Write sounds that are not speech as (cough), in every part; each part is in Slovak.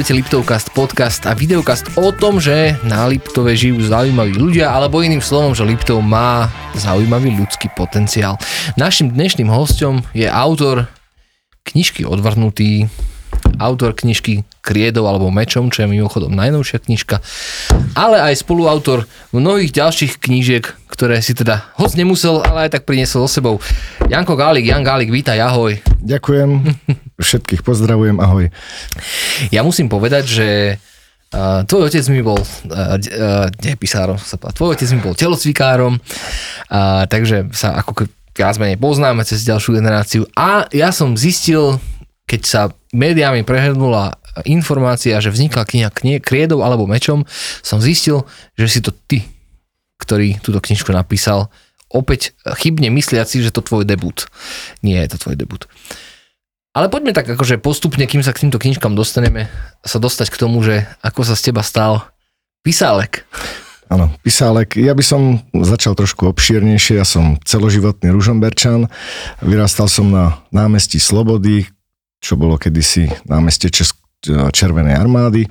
Sledujete Liptovcast podcast a videokast o tom, že na Liptove žijú zaujímaví ľudia, alebo iným slovom, že Liptov má zaujímavý ľudský potenciál. Našim dnešným hostom je autor knižky Odvrnutý, autor knižky Kriedov alebo Mečom, čo je mimochodom najnovšia knižka, ale aj spoluautor mnohých ďalších knížiek, ktoré si teda hoc nemusel, ale aj tak priniesol so sebou. Janko Gálik, Jan Gálik, vítaj, ahoj. Ďakujem, všetkých pozdravujem, ahoj. Ja musím povedať, že Uh, tvoj otec mi bol uh, uh, depisárom, sa povedal, tvoj otec mi bol telocvikárom, uh, takže sa ako viac menej poznáme cez ďalšiu generáciu a ja som zistil, keď sa médiami prehrnula informácia, že vznikla kniha knie, Kriedov alebo Mečom, som zistil, že si to ty, ktorý túto knižku napísal, opäť chybne mysliaci, že to tvoj debut. Nie je to tvoj debut. Ale poďme tak akože postupne, kým sa k týmto knižkám dostaneme, sa dostať k tomu, že ako sa z teba stal pisálek. Áno, pisálek. Ja by som začal trošku obšírnejšie. Ja som celoživotný ružomberčan. Vyrastal som na námestí Slobody, čo bolo kedysi námestie Česk- Červenej armády.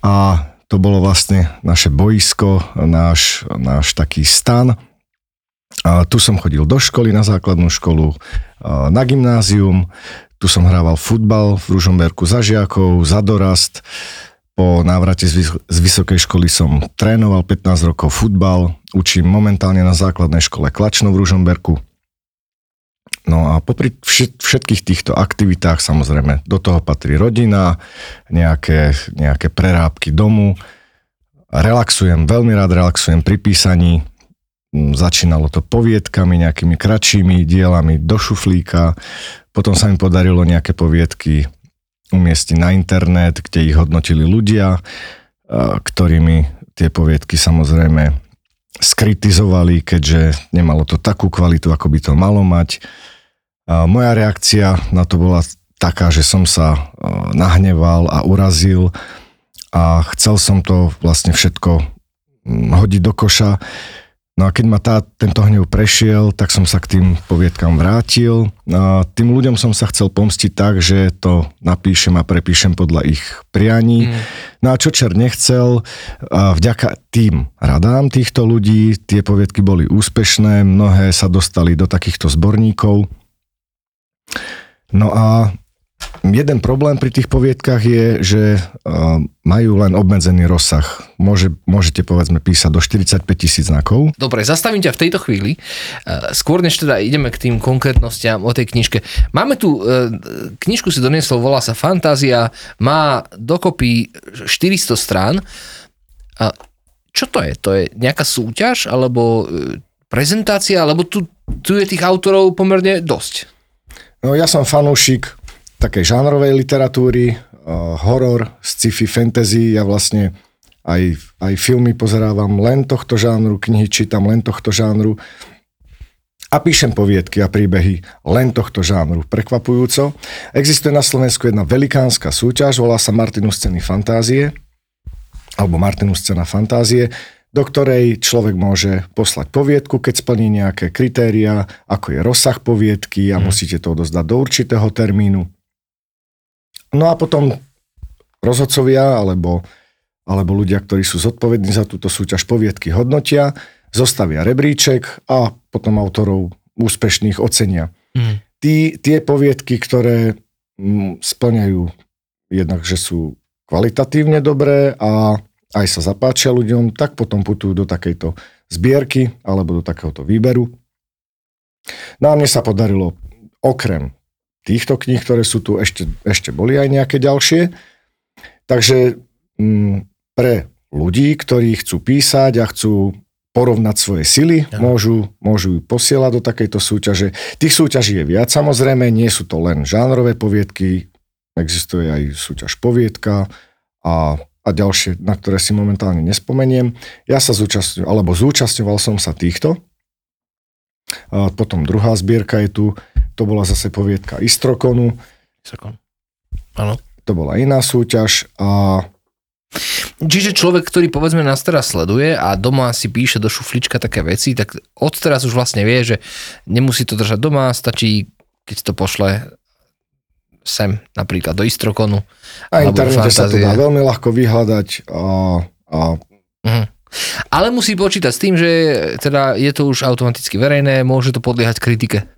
A to bolo vlastne naše boisko, náš, náš taký stan. A tu som chodil do školy, na základnú školu, na gymnázium. Tu som hrával futbal v Ružomberku za žiakov, za dorast. Po návrate z, vysokej školy som trénoval 15 rokov futbal. Učím momentálne na základnej škole Klačno v Ružomberku. No a popri všetkých týchto aktivitách samozrejme do toho patrí rodina, nejaké, nejaké prerábky domu. Relaxujem, veľmi rád relaxujem pri písaní. Mm, začínalo to poviedkami, nejakými kratšími dielami do šuflíka. Potom sa mi podarilo nejaké poviedky umiestniť na internet, kde ich hodnotili ľudia, ktorými tie poviedky samozrejme skritizovali, keďže nemalo to takú kvalitu, ako by to malo mať. Moja reakcia na to bola taká, že som sa e, nahneval a urazil a chcel som to vlastne všetko hodiť do koša. No a keď ma tá, tento hnev prešiel, tak som sa k tým poviedkam vrátil. A tým ľuďom som sa chcel pomstiť tak, že to napíšem a prepíšem podľa ich prianí. Mm. No a čo čer nechcel, a vďaka tým radám týchto ľudí, tie poviedky boli úspešné, mnohé sa dostali do takýchto zborníkov. No a jeden problém pri tých poviedkach je, že majú len obmedzený rozsah. Môže, môžete povedzme písať do 45 tisíc znakov. Dobre, zastavím ťa v tejto chvíli. Skôr než teda ideme k tým konkrétnostiam o tej knižke. Máme tu, e, knižku si doniesol, volá sa Fantázia, má dokopy 400 strán. Čo to je? To je nejaká súťaž, alebo e, prezentácia, alebo tu, tu je tých autorov pomerne dosť? No ja som fanúšik takej žánrovej literatúry, uh, horor, sci-fi, fantasy. Ja vlastne aj, aj filmy pozerávam len tohto žánru, knihy čítam len tohto žánru a píšem poviedky a príbehy len tohto žánru. Prekvapujúco. Existuje na Slovensku jedna velikánska súťaž, volá sa Martinus ceny fantázie, alebo Martinus cena fantázie do ktorej človek môže poslať poviedku, keď splní nejaké kritéria, ako je rozsah poviedky a mm. musíte to odozdať do určitého termínu. No a potom rozhodcovia alebo, alebo ľudia, ktorí sú zodpovední za túto súťaž poviedky hodnotia, zostavia rebríček a potom autorov úspešných ocenia. Mm. Tí, tie poviedky, ktoré mm, splňajú jednak, že sú kvalitatívne dobré a aj sa zapáčia ľuďom, tak potom putujú do takejto zbierky alebo do takéhoto výberu. No a mne sa podarilo okrem týchto kníh, ktoré sú tu, ešte, ešte boli aj nejaké ďalšie. Takže m, mm, pre ľudí, ktorí chcú písať a chcú porovnať svoje sily, ja. môžu, môžu ju posielať do takejto súťaže. Tých súťaží je viac samozrejme, nie sú to len žánrové poviedky, existuje aj súťaž poviedka a a ďalšie, na ktoré si momentálne nespomeniem. Ja sa zúčastňujem, alebo zúčastňoval som sa týchto. A potom druhá zbierka je tu, to bola zase poviedka Istrokonu. Istrokon. Áno. To bola iná súťaž a Čiže človek, ktorý povedzme nás teraz sleduje a doma si píše do šuflička také veci, tak od teraz už vlastne vie, že nemusí to držať doma, stačí, keď to pošle sem napríklad do Istrokonu. Do internete sa to dá veľmi ľahko vyhľadať a, a Mhm. Ale musí počítať s tým, že teda je to už automaticky verejné, môže to podliehať kritike.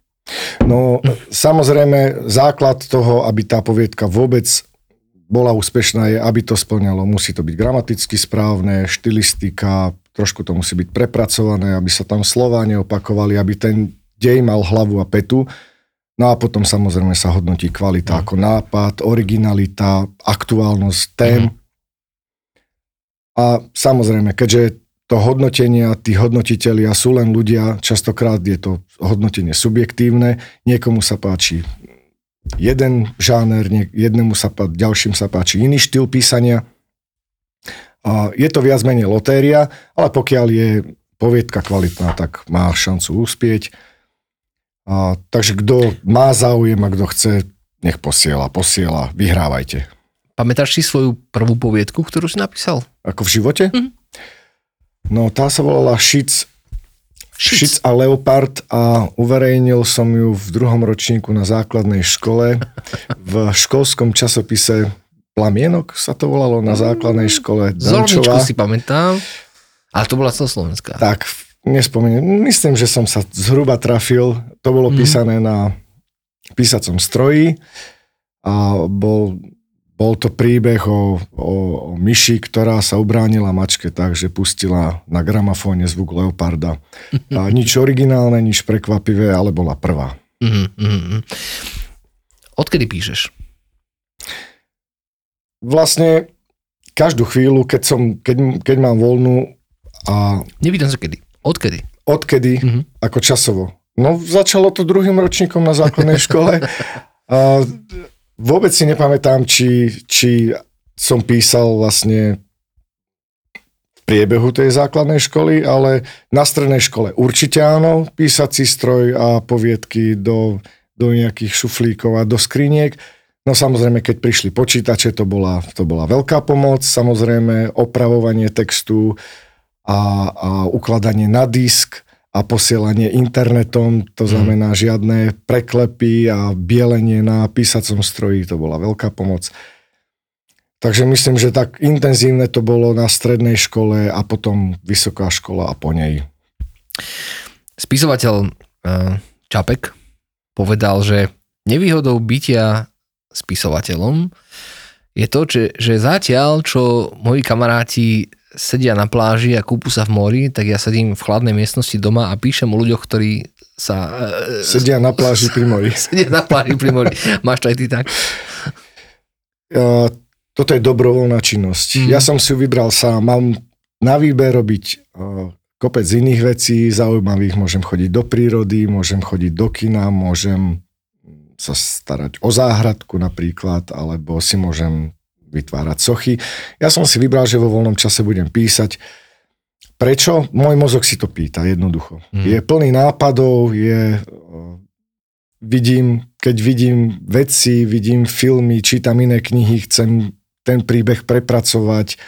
No, samozrejme, základ toho, aby tá poviedka vôbec bola úspešná, je, aby to splňalo. Musí to byť gramaticky správne, štilistika, trošku to musí byť prepracované, aby sa tam slova neopakovali, aby ten dej mal hlavu a petu. No a potom samozrejme sa hodnotí kvalita ako nápad, originalita, aktuálnosť tém. A samozrejme, keďže to hodnotenie, a tí hodnotitelia sú len ľudia, častokrát je to hodnotenie subjektívne, niekomu sa páči jeden žáner, jednému sa páči, ďalším sa páči iný štýl písania. A je to viac menej lotéria, ale pokiaľ je poviedka kvalitná, tak má šancu uspieť. A, takže kto má záujem a kto chce, nech posiela, posiela, vyhrávajte. Pamätáš si svoju prvú poviedku, ktorú si napísal? Ako v živote? Mhm. No tá sa volala Šic, Šic. Šic a Leopard a uverejnil som ju v druhom ročníku na základnej škole v školskom časopise Plamienok sa to volalo na základnej škole Zorničku si pamätám, ale to bola celoslovenská. Tak, nespomeniem. Myslím, že som sa zhruba trafil. To bolo Mhm. písané na písacom stroji a bol, bol to príbeh o, o, o myši, ktorá sa ubránila mačke tak, že pustila na gramafóne zvuk leoparda. A (laughs) nič originálne, nič prekvapivé, ale bola prvá. Mhm, mhm, mhm. Odkedy píšeš? Vlastne každú chvíľu, keď, som, keď, keď mám voľnú a Nepýtam sa kedy. Odkedy? odkedy, Mhm. ako časovo. No začalo to druhým ročníkom na základnej (laughs) škole. A vôbec si nepamätám, či, či som písal vlastne v priebehu tej základnej školy, ale na strednej škole určite áno, písací stroj a poviedky do, do nejakých šuflíkov a do skriniek. No samozrejme, keď prišli počítače, to bola, to bola veľká pomoc, samozrejme opravovanie textu a, a ukladanie na disk a posielanie internetom, to znamená žiadne preklepy a bielenie na písacom stroji, to bola veľká pomoc. Takže myslím, že tak intenzívne to bolo na strednej škole a potom vysoká škola a po nej. Spisovateľ eh, Čapek povedal, že nevýhodou bytia spisovateľom je to, že, že zatiaľ, čo moji kamaráti sedia na pláži a kúpu sa v mori, tak ja sedím v chladnej miestnosti doma a píšem o ľuďoch, ktorí sa eh, Sedia na pláži pri mori. (laughs) sedia na pláži pri mori. Máš to aj ty tak? Uh, toto je dobrovoľná činnosť. Mhm. Ja som si ju vybral sám. Mám na výber robiť uh, kopec iných vecí zaujímavých. Môžem chodiť do prírody, môžem chodiť do kina, môžem sa starať o záhradku napríklad, alebo si môžem vytvárať sochy. Ja som si vybral, že vo voľnom čase budem písať. Prečo? Môj mozog si to pýta jednoducho. Mhm. Je plný nápadov, je... uh, Vidím, keď vidím veci, vidím filmy, čítam iné knihy, chcem ten príbeh prepracovať.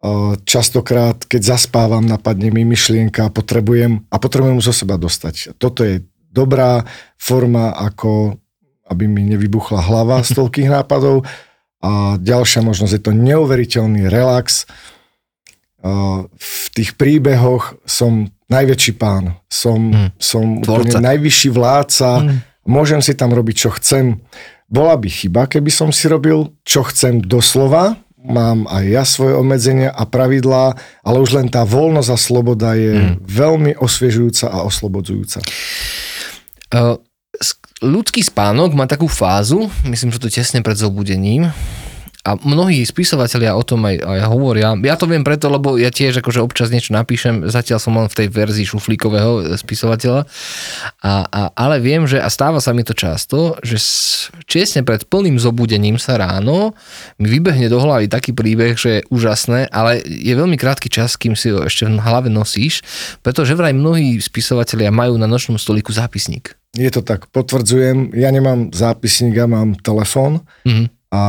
Uh, Častokrát, keď zaspávam, napadne mi myšlienka a potrebujem, a potrebujem zo seba dostať. Toto je dobrá forma, ako aby mi nevybuchla hlava z toľkých nápadov. A ďalšia možnosť je to neuveriteľný relax. V tých príbehoch som najväčší pán, som, Hmm. som Tvorca. úplne najvyšší vládca, Mm. môžem si tam robiť, čo chcem. Bola by chyba, keby som si robil, čo chcem doslova, mám aj ja svoje obmedzenia a pravidlá, ale už len tá voľnosť a sloboda je Mm. veľmi osviežujúca a oslobodzujúca. Uh, ľudský spánok má takú fázu, myslím, že to tesne pred zobudením, a mnohí spisovatelia o tom aj, aj hovoria. Ja to viem preto, lebo ja tiež akože občas niečo napíšem, zatiaľ som len v tej verzii šuflíkového spisovateľa, a, a, ale viem, že a stáva sa mi to často, že česne pred plným zobudením sa ráno mi vybehne do hlavy taký príbeh, že je úžasné, ale je veľmi krátky čas, kým si ho ešte v hlave nosíš, pretože vraj mnohí spisovatelia majú na nočnom stoliku zápisník. Je to tak, potvrdzujem, ja nemám zápisník, ja mám telefón Mhm. a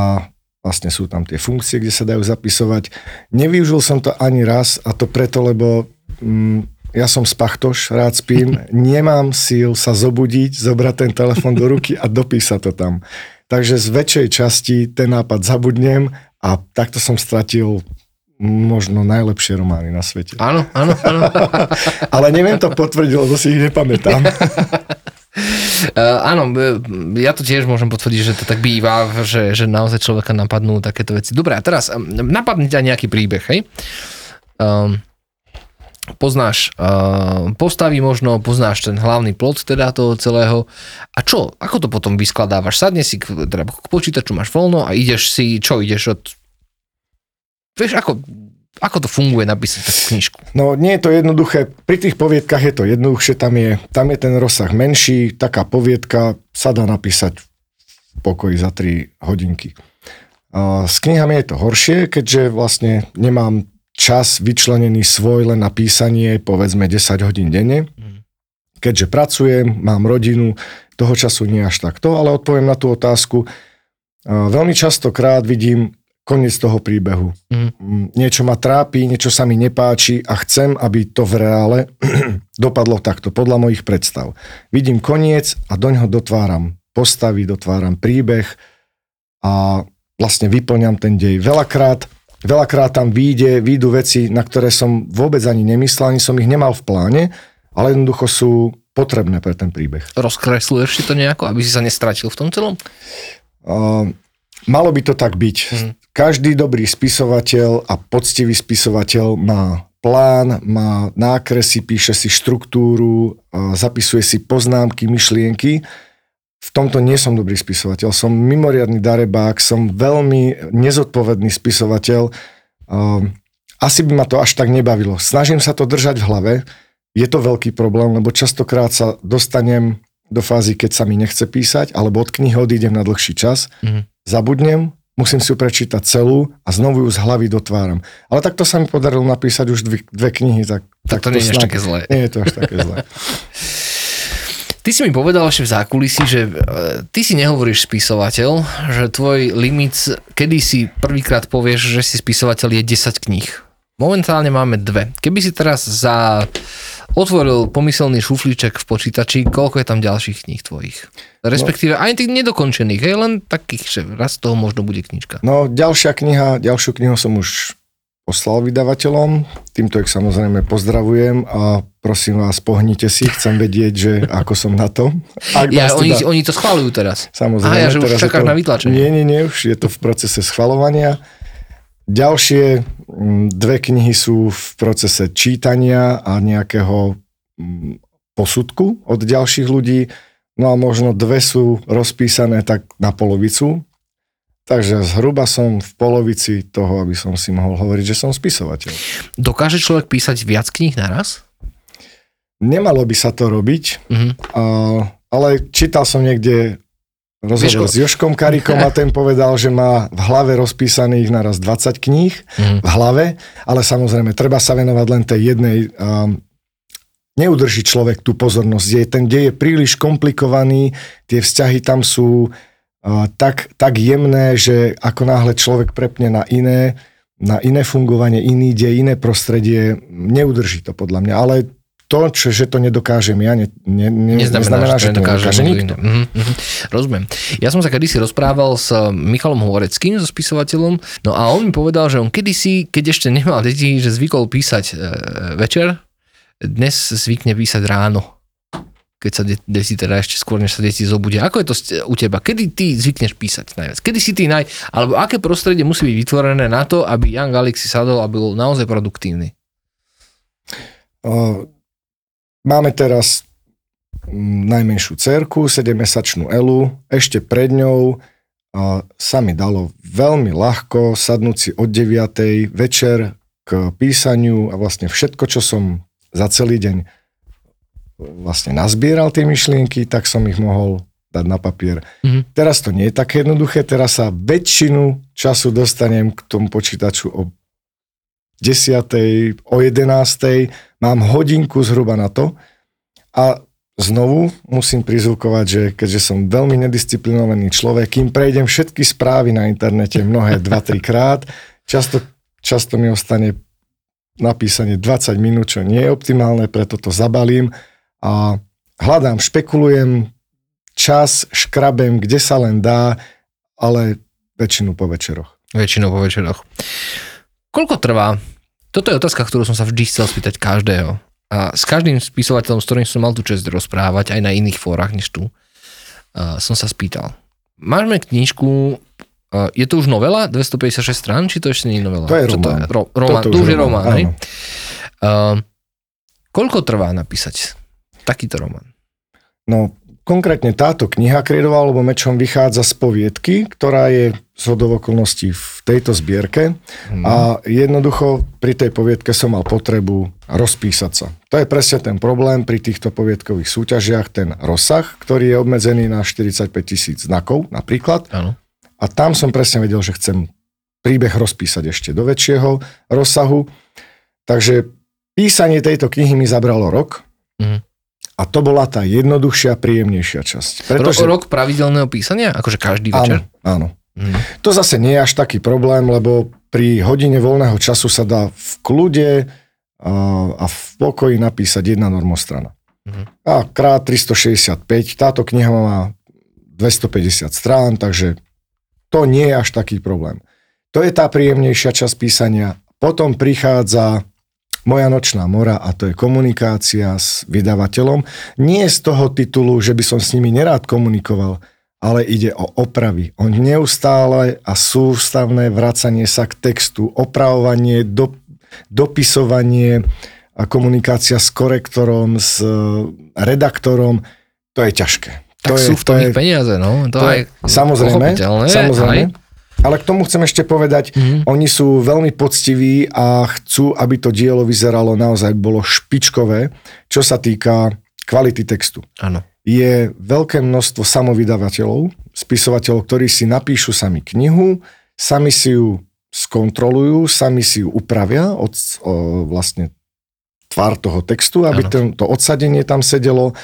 vlastne sú tam tie funkcie, kde sa dajú zapisovať. Nevyužil som to ani raz a to preto, lebo mm, ja som spachtoš, rád spím, (laughs) nemám síl sa zobudiť, zobrať ten telefon do ruky a dopísať to tam. takže z väčšej časti ten nápad zabudnem a takto som stratil možno najlepšie romány na svete. Áno, áno, áno. (laughs) Ale neviem to potvrdiť, lebo si ich nepamätám. (laughs) Uh, (laughs) áno, ja to tiež môžem potvrdiť, že to tak býva, že, že naozaj človeka napadnú takéto veci. Dobre, a teraz napadne ťa nejaký príbeh, hej? Um, poznáš uh, postavy možno, poznáš ten hlavný plot teda toho celého a čo, ako to potom vyskladávaš? Sadne si k, teda k počítaču, máš voľno a ideš si, čo ideš od... Vieš, ako, ako to funguje napísať takú knižku? No nie je to jednoduché, pri tých poviedkach je to jednoduchšie, tam je, tam je ten rozsah menší, taká poviedka sa dá napísať v pokoji za 3 hodinky. S knihami je to horšie, keďže vlastne nemám čas vyčlenený svoj len na písanie, povedzme 10 hodín denne. Mhm. Keďže pracujem, mám rodinu, toho času nie až takto, ale odpoviem na tú otázku. Veľmi častokrát vidím koniec toho príbehu. Mm. Niečo ma trápi, niečo sa mi nepáči a chcem, aby to v reále (clears throat) dopadlo takto, podľa mojich predstav. Vidím koniec a doňho dotváram postavy, dotváram príbeh a vlastne vyplňam ten dej. Veľakrát Veľakrát tam vyjde, výjdu veci, na ktoré som vôbec ani nemyslel, ani som ich nemal v pláne, ale jednoducho sú potrebné pre ten príbeh. Rozkresluješ si to nejako, aby si sa nestratil v tom celom? Uh, malo by to tak byť. Mm. Každý dobrý spisovateľ a poctivý spisovateľ má plán, má nákresy, píše si štruktúru, zapisuje si poznámky, myšlienky v tomto nie som dobrý spisovateľ. Som mimoriadný darebák, som veľmi nezodpovedný spisovateľ. Asi by ma to až tak nebavilo. Snažím sa to držať v hlave. Je to veľký problém, lebo častokrát sa dostanem do fázy, keď sa mi nechce písať, alebo od knihy odídem na dlhší čas, mm-hmm. zabudnem, musím si ju prečítať celú a znovu ju z hlavy dotváram. Ale takto sa mi podarilo napísať už dve, dve knihy. Tak, tak, tak to, to nie je až také zlé. Nie je to až také zlé. (laughs) Ty si mi povedal ešte v zákulisí, že e, ty si nehovoríš spisovateľ, že tvoj limit, kedy si prvýkrát povieš, že si spisovateľ je 10 kníh. Momentálne máme dve. Keby si teraz za otvoril pomyselný šuflíček v počítači, koľko je tam ďalších kníh tvojich? Respektíve no, aj tých nedokončených, hej, len takých, že raz z toho možno bude knižka. No, ďalšia kniha, ďalšiu knihu som už poslal vydavateľom. Týmto ich samozrejme pozdravujem a prosím vás, pohnite si, chcem vedieť, že (laughs) ako som na to. Ak ja, oni, teda... oni to schvalujú teraz. Samozrejme. Aha, ja, že už čakáš to... na vytlačenie. Nie, nie, nie, už je to v procese schvalovania. Ďalšie mm, dve knihy sú v procese čítania a nejakého mm, posudku od ďalších ľudí. No a možno dve sú rozpísané tak na polovicu, Takže zhruba som v polovici toho, aby som si mohol hovoriť, že som spisovateľ. Dokáže človek písať viac kníh naraz? Nemalo by sa to robiť, a, ale čítal som niekde rozhovor s Joškom Karikom a ten povedal, že má v hlave rozpísaných naraz 20 kníh uh-huh. v hlave, ale samozrejme treba sa venovať len tej jednej. A, neudrží človek tú pozornosť. Je, ten dej je príliš komplikovaný, tie vzťahy tam sú tak, tak jemné, že ako náhle človek prepne na iné, na iné fungovanie, iný dej, iné prostredie, neudrží to podľa mňa. Ale to, čo, že to nedokážem ja, ne, ne, ne, neznamená, že to nedokáže, nedokáže nikto. Mm-hmm, mm-hmm, rozumiem. Ja som sa kedysi rozprával s Michalom Hovoreckým, so spisovateľom, no a on mi povedal, že on kedysi, keď ešte nemal deti, že zvykol písať e, večer, dnes zvykne písať ráno keď sa deti teda ešte skôr, než sa deti zobudia. Ako je to u teba? Kedy ty zvykneš písať najviac? Kedy si ty naj... Alebo aké prostredie musí byť vytvorené na to, aby Jan Galik si sadol a bol naozaj produktívny? Máme teraz mm, najmenšiu cerku, 7-mesačnú Elu, ešte pred ňou a sa mi dalo veľmi ľahko sadnúť si od 9. večer k písaniu a vlastne všetko, čo som za celý deň vlastne nazbieral tie myšlienky, tak som ich mohol dať na papier. Mm-hmm. Teraz to nie je také jednoduché, teraz sa väčšinu času dostanem k tomu počítaču o 10. o 11. Mám hodinku zhruba na to a znovu musím prizvukovať, že keďže som veľmi nedisciplinovaný človek, kým prejdem všetky správy na internete mnohé (laughs) 2-3 krát, často, často mi ostane napísanie 20 minút, čo nie je optimálne, preto to zabalím a hľadám, špekulujem, čas škrabem, kde sa len dá ale väčšinu po večeroch. Väčšinou po večeroch. Koľko trvá? Toto je otázka, ktorú som sa vždy chcel spýtať každého. A s každým spisovateľom, s ktorým som mal tú čest rozprávať, aj na iných fórach než tu, uh, som sa spýtal. Máme knižku, uh, je to už novela, 256 strán, či to ešte nie je novela? To je Čo román. To, je? Ro, román, to už je román, román. Uh, koľko trvá napísať takýto román? No, konkrétne táto kniha Kriedova alebo mečom vychádza z poviedky, ktorá je z okolností v tejto zbierke Mhm. a jednoducho pri tej poviedke som mal potrebu rozpísať sa. To je presne ten problém pri týchto poviedkových súťažiach, ten rozsah, ktorý je obmedzený na 45 tisíc znakov napríklad Áno. a tam som presne vedel, že chcem príbeh rozpísať ešte do väčšieho rozsahu. Takže písanie tejto knihy mi zabralo rok Mhm. A to bola tá jednoduchšia, príjemnejšia časť. Pretože... Rok pravidelného písania? Akože každý večer? Áno, áno. Mhm. To zase nie je až taký problém, lebo pri hodine voľného času sa dá v kľude a, v pokoji napísať jedna normostrana. Mhm. A krát 365, táto kniha má 250 strán, takže to nie je až taký problém. To je tá príjemnejšia časť písania. Potom prichádza moja nočná mora a to je komunikácia s vydavateľom. Nie z toho titulu, že by som s nimi nerád komunikoval, ale ide o opravy, o neustále a sústavné vracanie sa k textu, opravovanie, do, dopisovanie a komunikácia s korektorom, s e, redaktorom, to je ťažké. Tak to sú je, v tom to je, peniaze, no. To, to aj je, samozrejme, samozrejme. aj. Ale k tomu chcem ešte povedať, Mhm. oni sú veľmi poctiví a chcú, aby to dielo vyzeralo naozaj, bolo špičkové, čo sa týka kvality textu. Áno. Je veľké množstvo samovydavateľov, spisovateľov, ktorí si napíšu sami knihu, sami si ju skontrolujú, sami si ju upravia od o, vlastne tvár toho textu, aby ten, to odsadenie tam sedelo,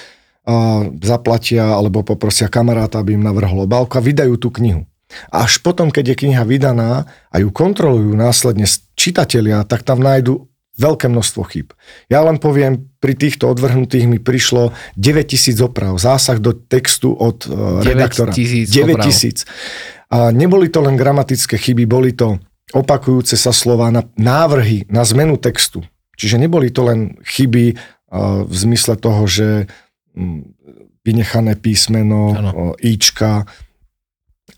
a zaplatia alebo poprosia kamaráta, aby im navrhol obálku a vydajú tú knihu. Až potom, keď je kniha vydaná a ju kontrolujú následne čitatelia, tak tam nájdu veľké množstvo chýb. Ja len poviem, pri týchto odvrhnutých mi prišlo 9000 oprav, zásah do textu od 9 redaktora. tisíc 9000. A neboli to len gramatické chyby, boli to opakujúce sa slova na návrhy na zmenu textu. Čiže neboli to len chyby uh, v zmysle toho, že mm, vynechané písmeno, Áno. o, íčka,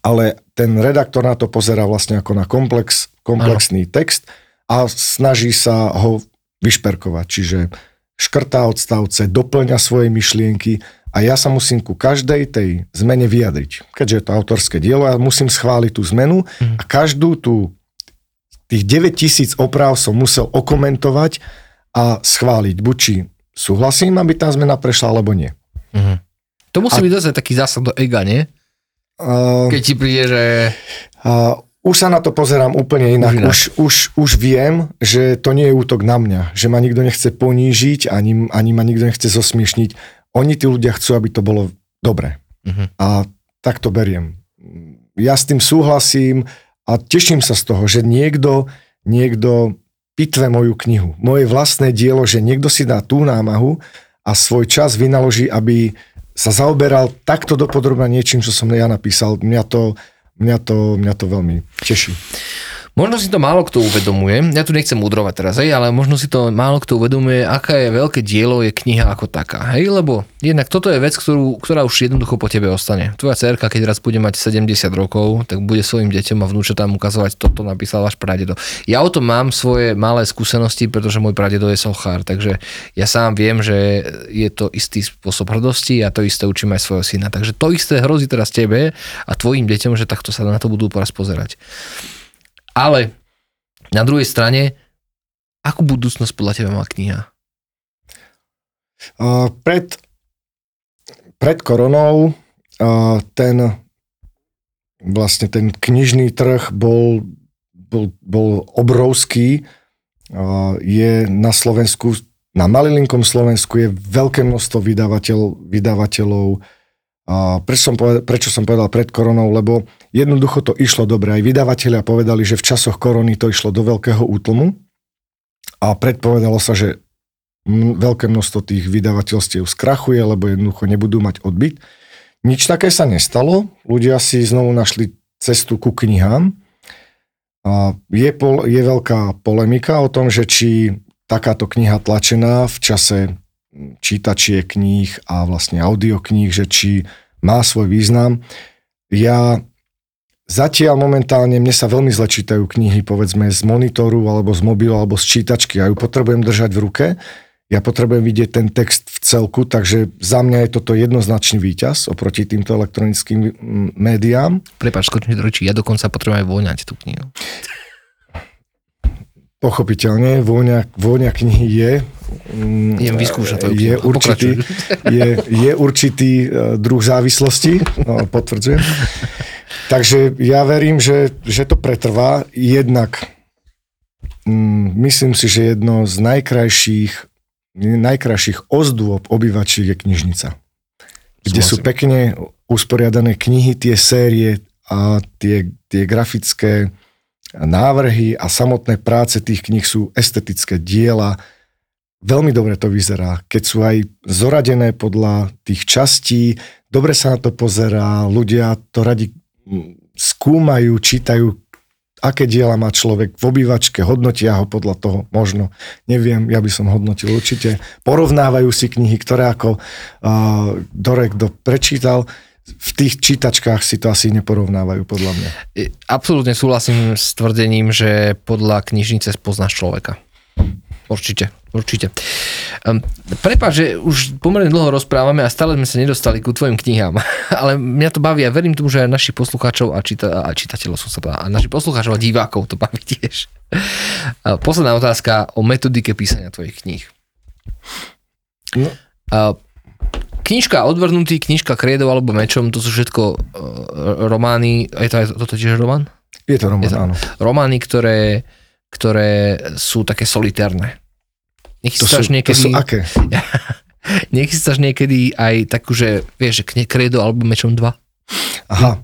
ale ten redaktor na to pozera vlastne ako na komplex, komplexný text a snaží sa ho vyšperkovať. Čiže škrtá odstavce, doplňa svoje myšlienky a ja sa musím ku každej tej zmene vyjadriť. Keďže je to autorské dielo, ja musím schváliť tú zmenu Mhm. a každú tú tých 9000 oprav som musel okomentovať a schváliť, buď či súhlasím, aby tá zmena prešla, alebo nie. Mhm. To musí A- byť zase taký zásah do ega, nie? Uh, Keď ti príde, že... Uh, už sa na to pozerám úplne inak. Už inak. Už, už, už viem, že to nie je útok na mňa. Že ma nikto nechce ponížiť, ani, ani ma nikto nechce zosmiešniť. Oni, tí ľudia, chcú, aby to bolo dobre. Mhm. A tak to beriem. Ja s tým súhlasím a teším sa z toho, že niekto, niekto pitve moju knihu. Moje vlastné dielo, že niekto si dá tú námahu a svoj čas vynaloží, aby sa zaoberal takto dopodrobne niečím, čo som ja napísal. Mňa to, mňa to, mňa to veľmi teší. Možno si to málo kto uvedomuje, ja tu nechcem udrovať teraz, hej, ale možno si to málo kto uvedomuje, aká je veľké dielo je kniha ako taká, hej, lebo jednak toto je vec, ktorú, ktorá už jednoducho po tebe ostane. Tvoja cerka, keď raz bude mať 70 rokov, tak bude svojim deťom a vnúčatám ukazovať, toto napísal váš pradedo. Ja o tom mám svoje malé skúsenosti, pretože môj pradedo je sochár, takže ja sám viem, že je to istý spôsob hrdosti a to isté učím aj svojho syna. Takže to isté hrozí teraz tebe a tvojim deťom, že takto sa na to budú poraz pozerať. Ale na druhej strane, akú budúcnosť podľa teba má kniha? Uh, pred, pred koronou uh, ten vlastne ten knižný trh bol, bol, bol obrovský. Uh, je na Slovensku, na malilinkom Slovensku je veľké množstvo vydavateľ, vydavateľov. Prečo, som povedal, prečo som povedal pred koronou? Lebo jednoducho to išlo dobre. Aj vydavatelia povedali, že v časoch korony to išlo do veľkého útlmu a predpovedalo sa, že veľké množstvo tých vydavateľstiev skrachuje, lebo jednoducho nebudú mať odbyt. Nič také sa nestalo. Ľudia si znovu našli cestu ku knihám. A je, pol, je veľká polemika o tom, že či takáto kniha tlačená v čase čítačie kníh a vlastne audiokníh, že či má svoj význam. Ja zatiaľ momentálne, mne sa veľmi zle čítajú knihy, povedzme z monitoru, alebo z mobilu, alebo z čítačky. Ja ju potrebujem držať v ruke, ja potrebujem vidieť ten text v celku, takže za mňa je toto jednoznačný výťaz oproti týmto elektronickým médiám. Prepač, skočím do ja dokonca potrebujem aj voňať tú knihu. Pochopiteľne, vôňa, vôňa knihy je... Mm, Idem vyskúšať to. Je určitý, je, je určitý e, druh závislosti, no, potvrdzujem. Takže ja verím, že, že to pretrvá. Jednak mm, myslím si, že jedno z najkrajších, najkrajších ozdôb obyvačiek je knižnica. Kde sú pekne usporiadané knihy, tie série a tie, tie grafické návrhy a samotné práce tých kníh sú estetické diela. Veľmi dobre to vyzerá, keď sú aj zoradené podľa tých častí, dobre sa na to pozerá, ľudia to radi skúmajú, čítajú, aké diela má človek v obývačke, hodnotia ho podľa toho, možno, neviem, ja by som hodnotil určite, porovnávajú si knihy, ktoré ako uh, Dorek do prečítal, v tých čítačkách si to asi neporovnávajú, podľa mňa. Absolútne súhlasím s tvrdením, že podľa knižnice spoznáš človeka. Určite, určite. Um, Prepač, že už pomerne dlho rozprávame a stále sme sa nedostali ku tvojim knihám, (laughs) ale mňa to baví a verím tomu, že aj našich poslucháčov a, čita, a čitateľov som sa povedal, a našich poslucháčov a divákov to baví (laughs) tiež. Posledná otázka o metodike písania tvojich kníh. No. Uh, knižka Odvrnutý, knižka Kredov alebo Mečom, to sú všetko uh, romány, je to aj toto tiež román? Je to román, je to, áno. Romány, ktoré, ktoré sú také solitárne. Nechystáš to sú, niekedy... To sú aké? (laughs) Nechystáš niekedy aj takú, že vieš, že Kredo alebo Mečom 2? Aha.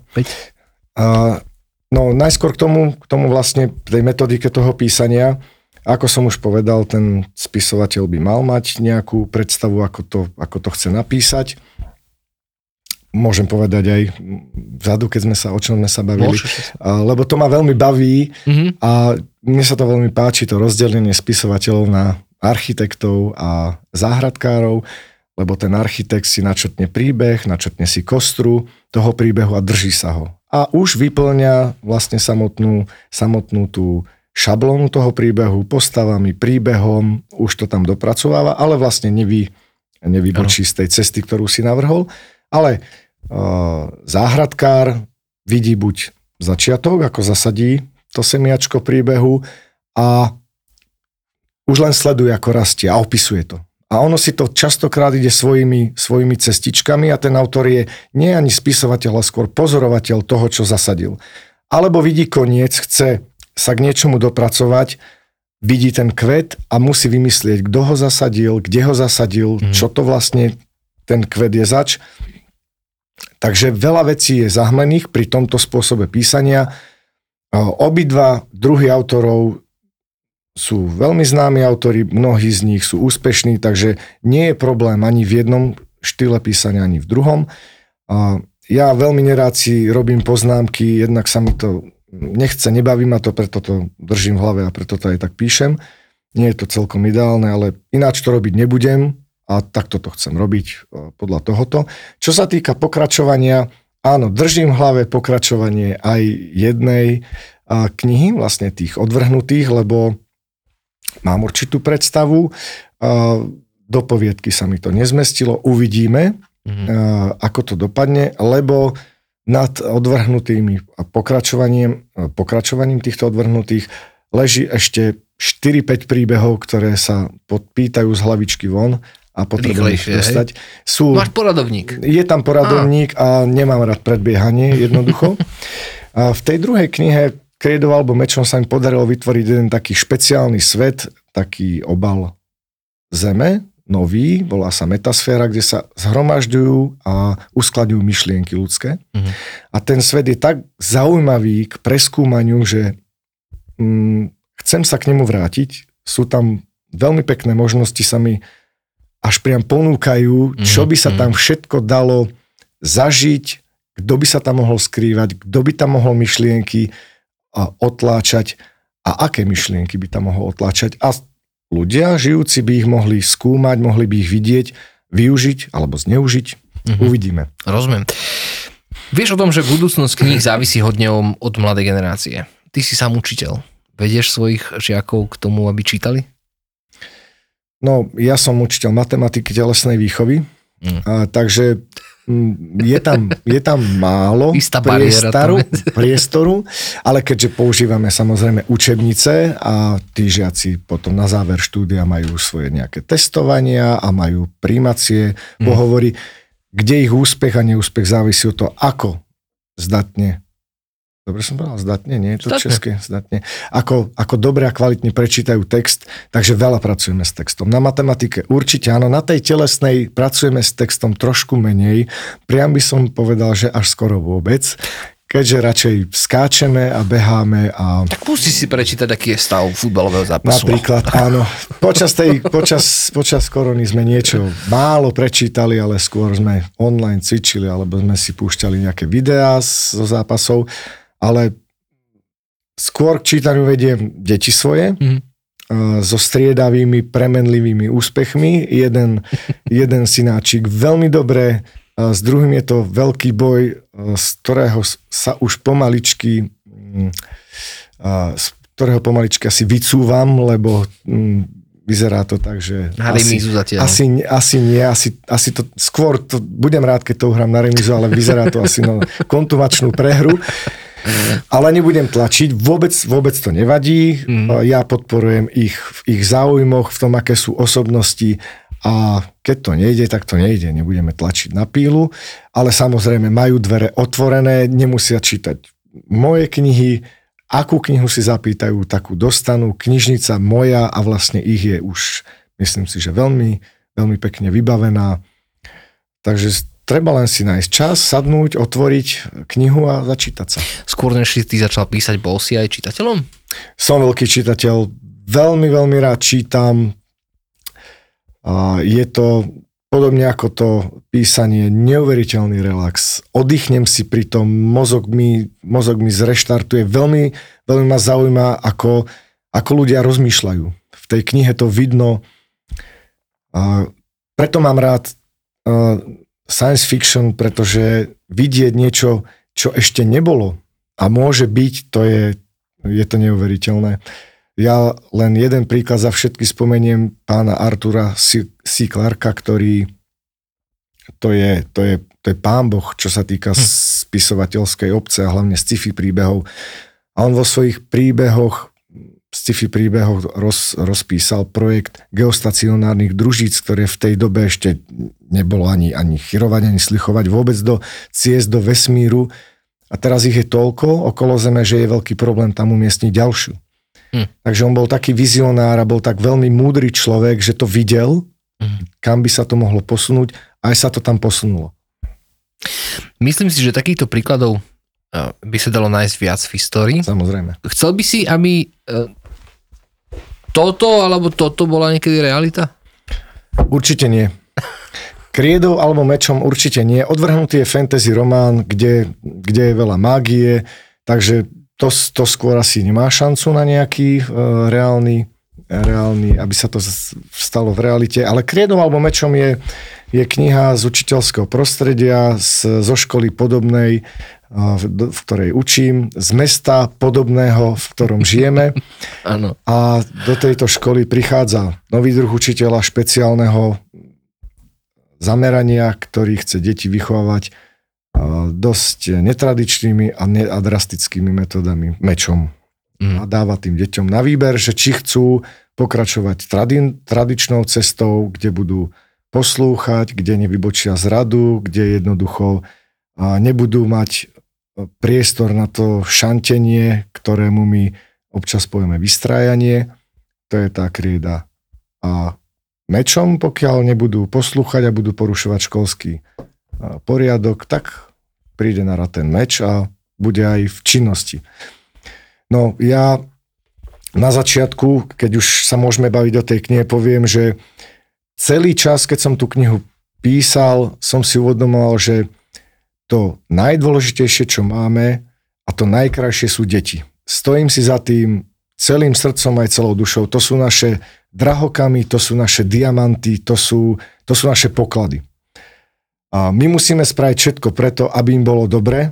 Uh, no najskôr k tomu, k tomu vlastne tej metodike toho písania, ako som už povedal, ten spisovateľ by mal mať nejakú predstavu, ako to, ako to chce napísať. Môžem povedať aj vzadu, keď sme sa, o čom sme sa bavili. A, lebo to ma veľmi baví mm-hmm. a mne sa to veľmi páči, to rozdelenie spisovateľov na architektov a záhradkárov, lebo ten architekt si načrtne príbeh, načrtne si kostru toho príbehu a drží sa ho. A už vyplňa vlastne samotnú, samotnú tú šablónu toho príbehu, postavami, príbehom, už to tam dopracováva, ale vlastne nevy, nevybočí z tej cesty, ktorú si navrhol. Ale uh, záhradkár vidí buď začiatok, ako zasadí to semiačko príbehu a už len sleduje, ako rastie a opisuje to. A ono si to častokrát ide svojimi, svojimi cestičkami a ten autor je nie ani spisovateľ, ale skôr pozorovateľ toho, čo zasadil. Alebo vidí koniec, chce sa k niečomu dopracovať, vidí ten kvet a musí vymyslieť, kto ho zasadil, kde ho zasadil, mm. čo to vlastne ten kvet je zač. Takže veľa vecí je zahmlených pri tomto spôsobe písania. Obidva druhy autorov sú veľmi známi autori, mnohí z nich sú úspešní, takže nie je problém ani v jednom štýle písania, ani v druhom. Ja veľmi nerád si robím poznámky, jednak sa mi to nechce, nebaví ma to, preto to držím v hlave a preto to aj tak píšem. Nie je to celkom ideálne, ale ináč to robiť nebudem a takto to chcem robiť e, podľa tohoto. Čo sa týka pokračovania, áno, držím v hlave pokračovanie aj jednej knihy, vlastne tých odvrhnutých, lebo mám určitú predstavu. Do poviedky sa mi to nezmestilo, uvidíme, mm-hmm. ako to dopadne, lebo nad odvrhnutými a pokračovaním, pokračovaním týchto odvrhnutých leží ešte 4-5 príbehov, ktoré sa podpýtajú z hlavičky von a potrebujem ich dostať. Sú, Máš poradovník. Je tam poradovník a. a nemám rád predbiehanie jednoducho. (laughs) a v tej druhej knihe Kriedov alebo Mečom sa mi podarilo vytvoriť jeden taký špeciálny svet, taký obal Zeme, nový, volá sa metasféra, kde sa zhromažďujú a uskladňujú myšlienky ľudské. Mm-hmm. A ten svet je tak zaujímavý k preskúmaniu, že mm, chcem sa k nemu vrátiť. Sú tam veľmi pekné možnosti, sa mi až priam ponúkajú, mm-hmm. čo by sa mhm. tam všetko dalo zažiť kto by sa tam mohol skrývať, kto by tam mohol myšlienky otláčať a aké myšlienky by tam mohol otláčať. A ľudia žijúci by ich mohli skúmať, mohli by ich vidieť, využiť alebo zneužiť. Mm-hmm. Uvidíme. Rozumiem. Vieš o tom, že budúcnosť kníh závisí hodne od mladej generácie. Ty si sám učiteľ. Vedieš svojich žiakov k tomu, aby čítali? No, ja som učiteľ matematiky telesnej výchovy, mm. a, takže je tam, je tam málo priestoru, (laughs) priestoru, ale keďže používame samozrejme učebnice a tí žiaci potom na záver štúdia majú svoje nejaké testovania a majú príjmacie mm. pohovory, kde ich úspech a neúspech závisí od toho, ako zdatne dobre som povedal, zdatne, nie je to zdatne. české, zdatne, ako, ako dobre a kvalitne prečítajú text, takže veľa pracujeme s textom. Na matematike určite áno, na tej telesnej pracujeme s textom trošku menej, priam by som povedal, že až skoro vôbec, keďže radšej skáčeme a beháme a... Tak pusti si prečítať, aký je stav futbalového zápasu. Napríklad, (laughs) áno. Počas, tej, počas, počas korony sme niečo málo prečítali, ale skôr sme online cvičili, alebo sme si púšťali nejaké videá zo zápasov ale skôr k čítaniu vediem deti svoje, mm. so striedavými, premenlivými úspechmi. Jeden, (laughs) jeden synáčik veľmi dobre, s druhým je to veľký boj, z ktorého sa už pomaličky mm, z ktorého pomaličky asi vycúvam, lebo mm, vyzerá to tak, že na asi, zatiaľ. asi, asi nie, asi, asi to skôr, to, budem rád, keď to uhrám na remizu, ale vyzerá to asi na kontumačnú prehru. Ale nebudem tlačiť, vôbec, vôbec to nevadí. Mm. Ja podporujem ich v ich záujmoch, v tom, aké sú osobnosti a keď to nejde, tak to nejde. Nebudeme tlačiť na pílu, ale samozrejme majú dvere otvorené, nemusia čítať moje knihy, akú knihu si zapýtajú, takú dostanú. Knižnica moja a vlastne ich je už, myslím si, že veľmi, veľmi pekne vybavená. Takže Treba len si nájsť čas, sadnúť, otvoriť knihu a začítať sa. Skôr než si ty začal písať, bol si aj čitateľom? Som veľký čitateľ, veľmi, veľmi rád čítam. A je to podobne ako to písanie, neuveriteľný relax. Oddychnem si pri tom, mozog mi, mozog mi zreštartuje. Veľmi, veľmi ma zaujíma, ako, ako ľudia rozmýšľajú. V tej knihe to vidno. A preto mám rád science fiction, pretože vidieť niečo, čo ešte nebolo a môže byť, to je, je to neuveriteľné. Ja len jeden príklad za všetky spomeniem pána Artura C. Clarka, ktorý to je, to, je, to je pán boh, čo sa týka hm. spisovateľskej obce a hlavne sci-fi príbehov. A on vo svojich príbehoch sci-fi príbehov roz, rozpísal projekt geostacionárnych družíc, ktoré v tej dobe ešte nebolo ani, ani chyrovať, ani slychovať vôbec do ciest, do vesmíru. A teraz ich je toľko okolo Zeme, že je veľký problém tam umiestniť ďalšiu. Hm. Takže on bol taký vizionár a bol tak veľmi múdry človek, že to videl, hm. kam by sa to mohlo posunúť a aj sa to tam posunulo. Myslím si, že takýchto príkladov eh, by sa dalo nájsť viac v histórii. Samozrejme. Chcel by si, aby eh, toto alebo toto bola niekedy realita? Určite nie. Kriedou alebo mečom určite nie. Odvrhnutý je fantasy román, kde, kde je veľa mágie, takže to, to skôr asi nemá šancu na nejaký uh, reálny, reálny, aby sa to stalo v realite. Ale Kriedou alebo mečom je, je kniha z učiteľského prostredia, z, zo školy podobnej, v ktorej učím, z mesta podobného, v ktorom žijeme. (laughs) Áno. A do tejto školy prichádza nový druh učiteľa špeciálneho zamerania, ktorý chce deti vychovávať dosť netradičnými a, ne, a drastickými metodami, mečom. Mm. A dáva tým deťom na výber, že či chcú pokračovať tradi- tradičnou cestou, kde budú poslúchať, kde nevybočia z radu, kde jednoducho nebudú mať priestor na to šantenie, ktorému my občas povieme vystrájanie, to je tá krieda. A mečom, pokiaľ nebudú poslúchať a budú porušovať školský poriadok, tak príde na rad ten meč a bude aj v činnosti. No ja na začiatku, keď už sa môžeme baviť o tej knihe, poviem, že celý čas, keď som tú knihu písal, som si uvedomoval, že to najdôležitejšie, čo máme a to najkrajšie sú deti. Stojím si za tým celým srdcom aj celou dušou. To sú naše drahokamy, to sú naše diamanty, to sú, to sú naše poklady. A my musíme spraviť všetko preto, aby im bolo dobre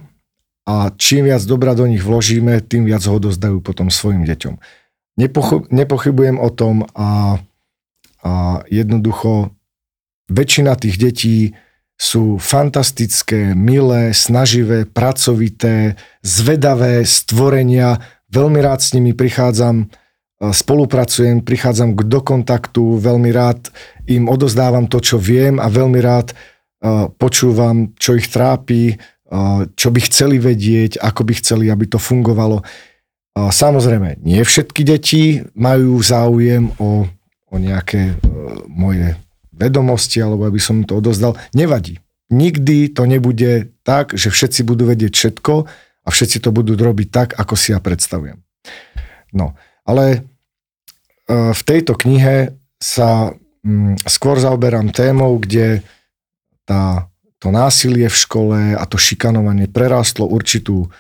a čím viac dobra do nich vložíme, tým viac ho dozdajú potom svojim deťom. Nepoch- nepochybujem o tom a, a jednoducho väčšina tých detí sú fantastické, milé, snaživé, pracovité, zvedavé stvorenia. Veľmi rád s nimi prichádzam, spolupracujem, prichádzam do kontaktu, veľmi rád im odozdávam to, čo viem a veľmi rád počúvam, čo ich trápi, čo by chceli vedieť, ako by chceli, aby to fungovalo. Samozrejme, nie všetky deti majú záujem o, o nejaké e, moje vedomosti, alebo aby som to odozdal. Nevadí. Nikdy to nebude tak, že všetci budú vedieť všetko a všetci to budú robiť tak, ako si ja predstavujem. No, ale e, v tejto knihe sa mm, skôr zaoberám témou, kde tá, to násilie v škole a to šikanovanie prerástlo určitú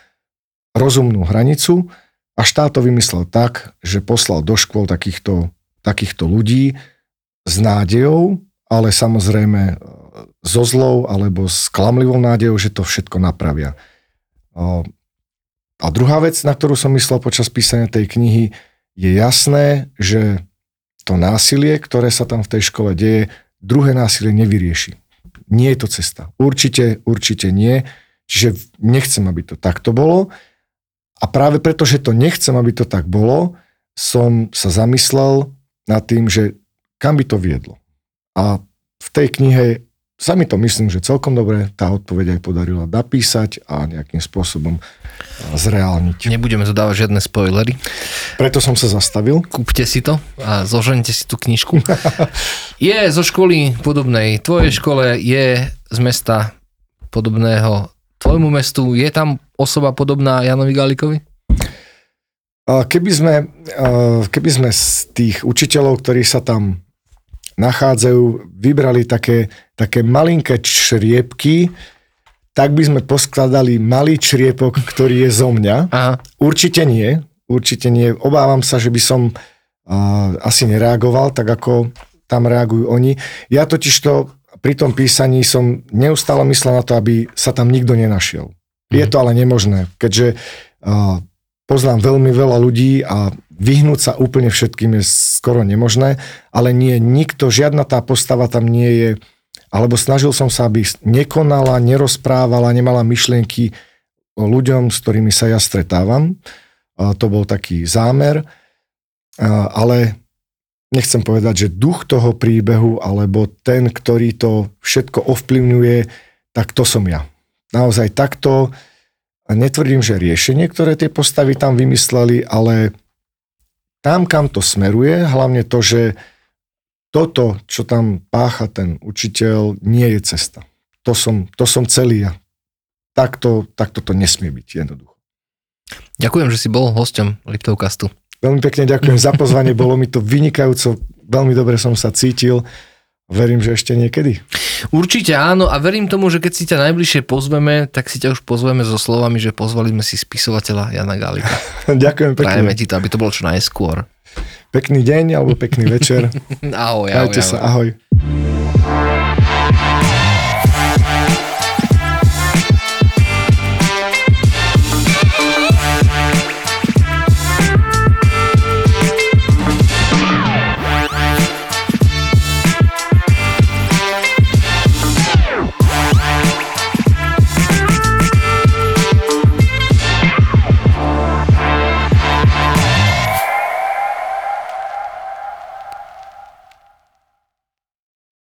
rozumnú hranicu a štát to vymyslel tak, že poslal do škôl takýchto, takýchto ľudí s nádejou, ale samozrejme e, so zlou alebo s klamlivou nádejou, že to všetko napravia. A druhá vec, na ktorú som myslel počas písania tej knihy, je jasné, že to násilie, ktoré sa tam v tej škole deje, druhé násilie nevyrieši nie je to cesta. Určite, určite nie. Čiže nechcem, aby to takto bolo. A práve preto, že to nechcem, aby to tak bolo, som sa zamyslel nad tým, že kam by to viedlo. A v tej knihe sa mi to myslím, že celkom dobre tá odpoveď aj podarila napísať a nejakým spôsobom zreálniť. Nebudeme tu dávať žiadne spoilery. Preto som sa zastavil. Kúpte si to a zožente si tú knižku. (laughs) je zo školy podobnej tvojej škole, je z mesta podobného tvojmu mestu. Je tam osoba podobná Janovi Galikovi? Keby sme, keby sme z tých učiteľov, ktorí sa tam nachádzajú, vybrali také, také malinké čriepky, tak by sme poskladali malý čriepok, ktorý je zo mňa. Aha. Určite nie, určite nie. Obávam sa, že by som uh, asi nereagoval tak, ako tam reagujú oni. Ja totiž to pri tom písaní som neustále myslel na to, aby sa tam nikto nenašiel. Mhm. Je to ale nemožné, keďže uh, poznám veľmi veľa ľudí a vyhnúť sa úplne všetkým je skoro nemožné, ale nie, nikto, žiadna tá postava tam nie je, alebo snažil som sa, aby nekonala, nerozprávala, nemala myšlienky o ľuďom, s ktorými sa ja stretávam. A to bol taký zámer, a, ale nechcem povedať, že duch toho príbehu, alebo ten, ktorý to všetko ovplyvňuje, tak to som ja. Naozaj takto a netvrdím, že riešenie, ktoré tie postavy tam vymysleli, ale tam, kam to smeruje, hlavne to, že toto, čo tam pácha ten učiteľ, nie je cesta. To som, to som celý ja. Takto, takto to nesmie byť jednoducho. Ďakujem, že si bol hosťom Liptovkastu. Veľmi pekne ďakujem za pozvanie, bolo mi to vynikajúco, veľmi dobre som sa cítil. Verím, že ešte niekedy. Určite áno a verím tomu, že keď si ťa najbližšie pozveme, tak si ťa už pozveme so slovami, že pozvali sme si spisovateľa Jana Galika. (laughs) Ďakujem pekne. Prajeme ti to, aby to bolo čo najskôr. Pekný deň alebo pekný večer. (laughs) ahoj, ahoj. Ahoj. sa, ahoj.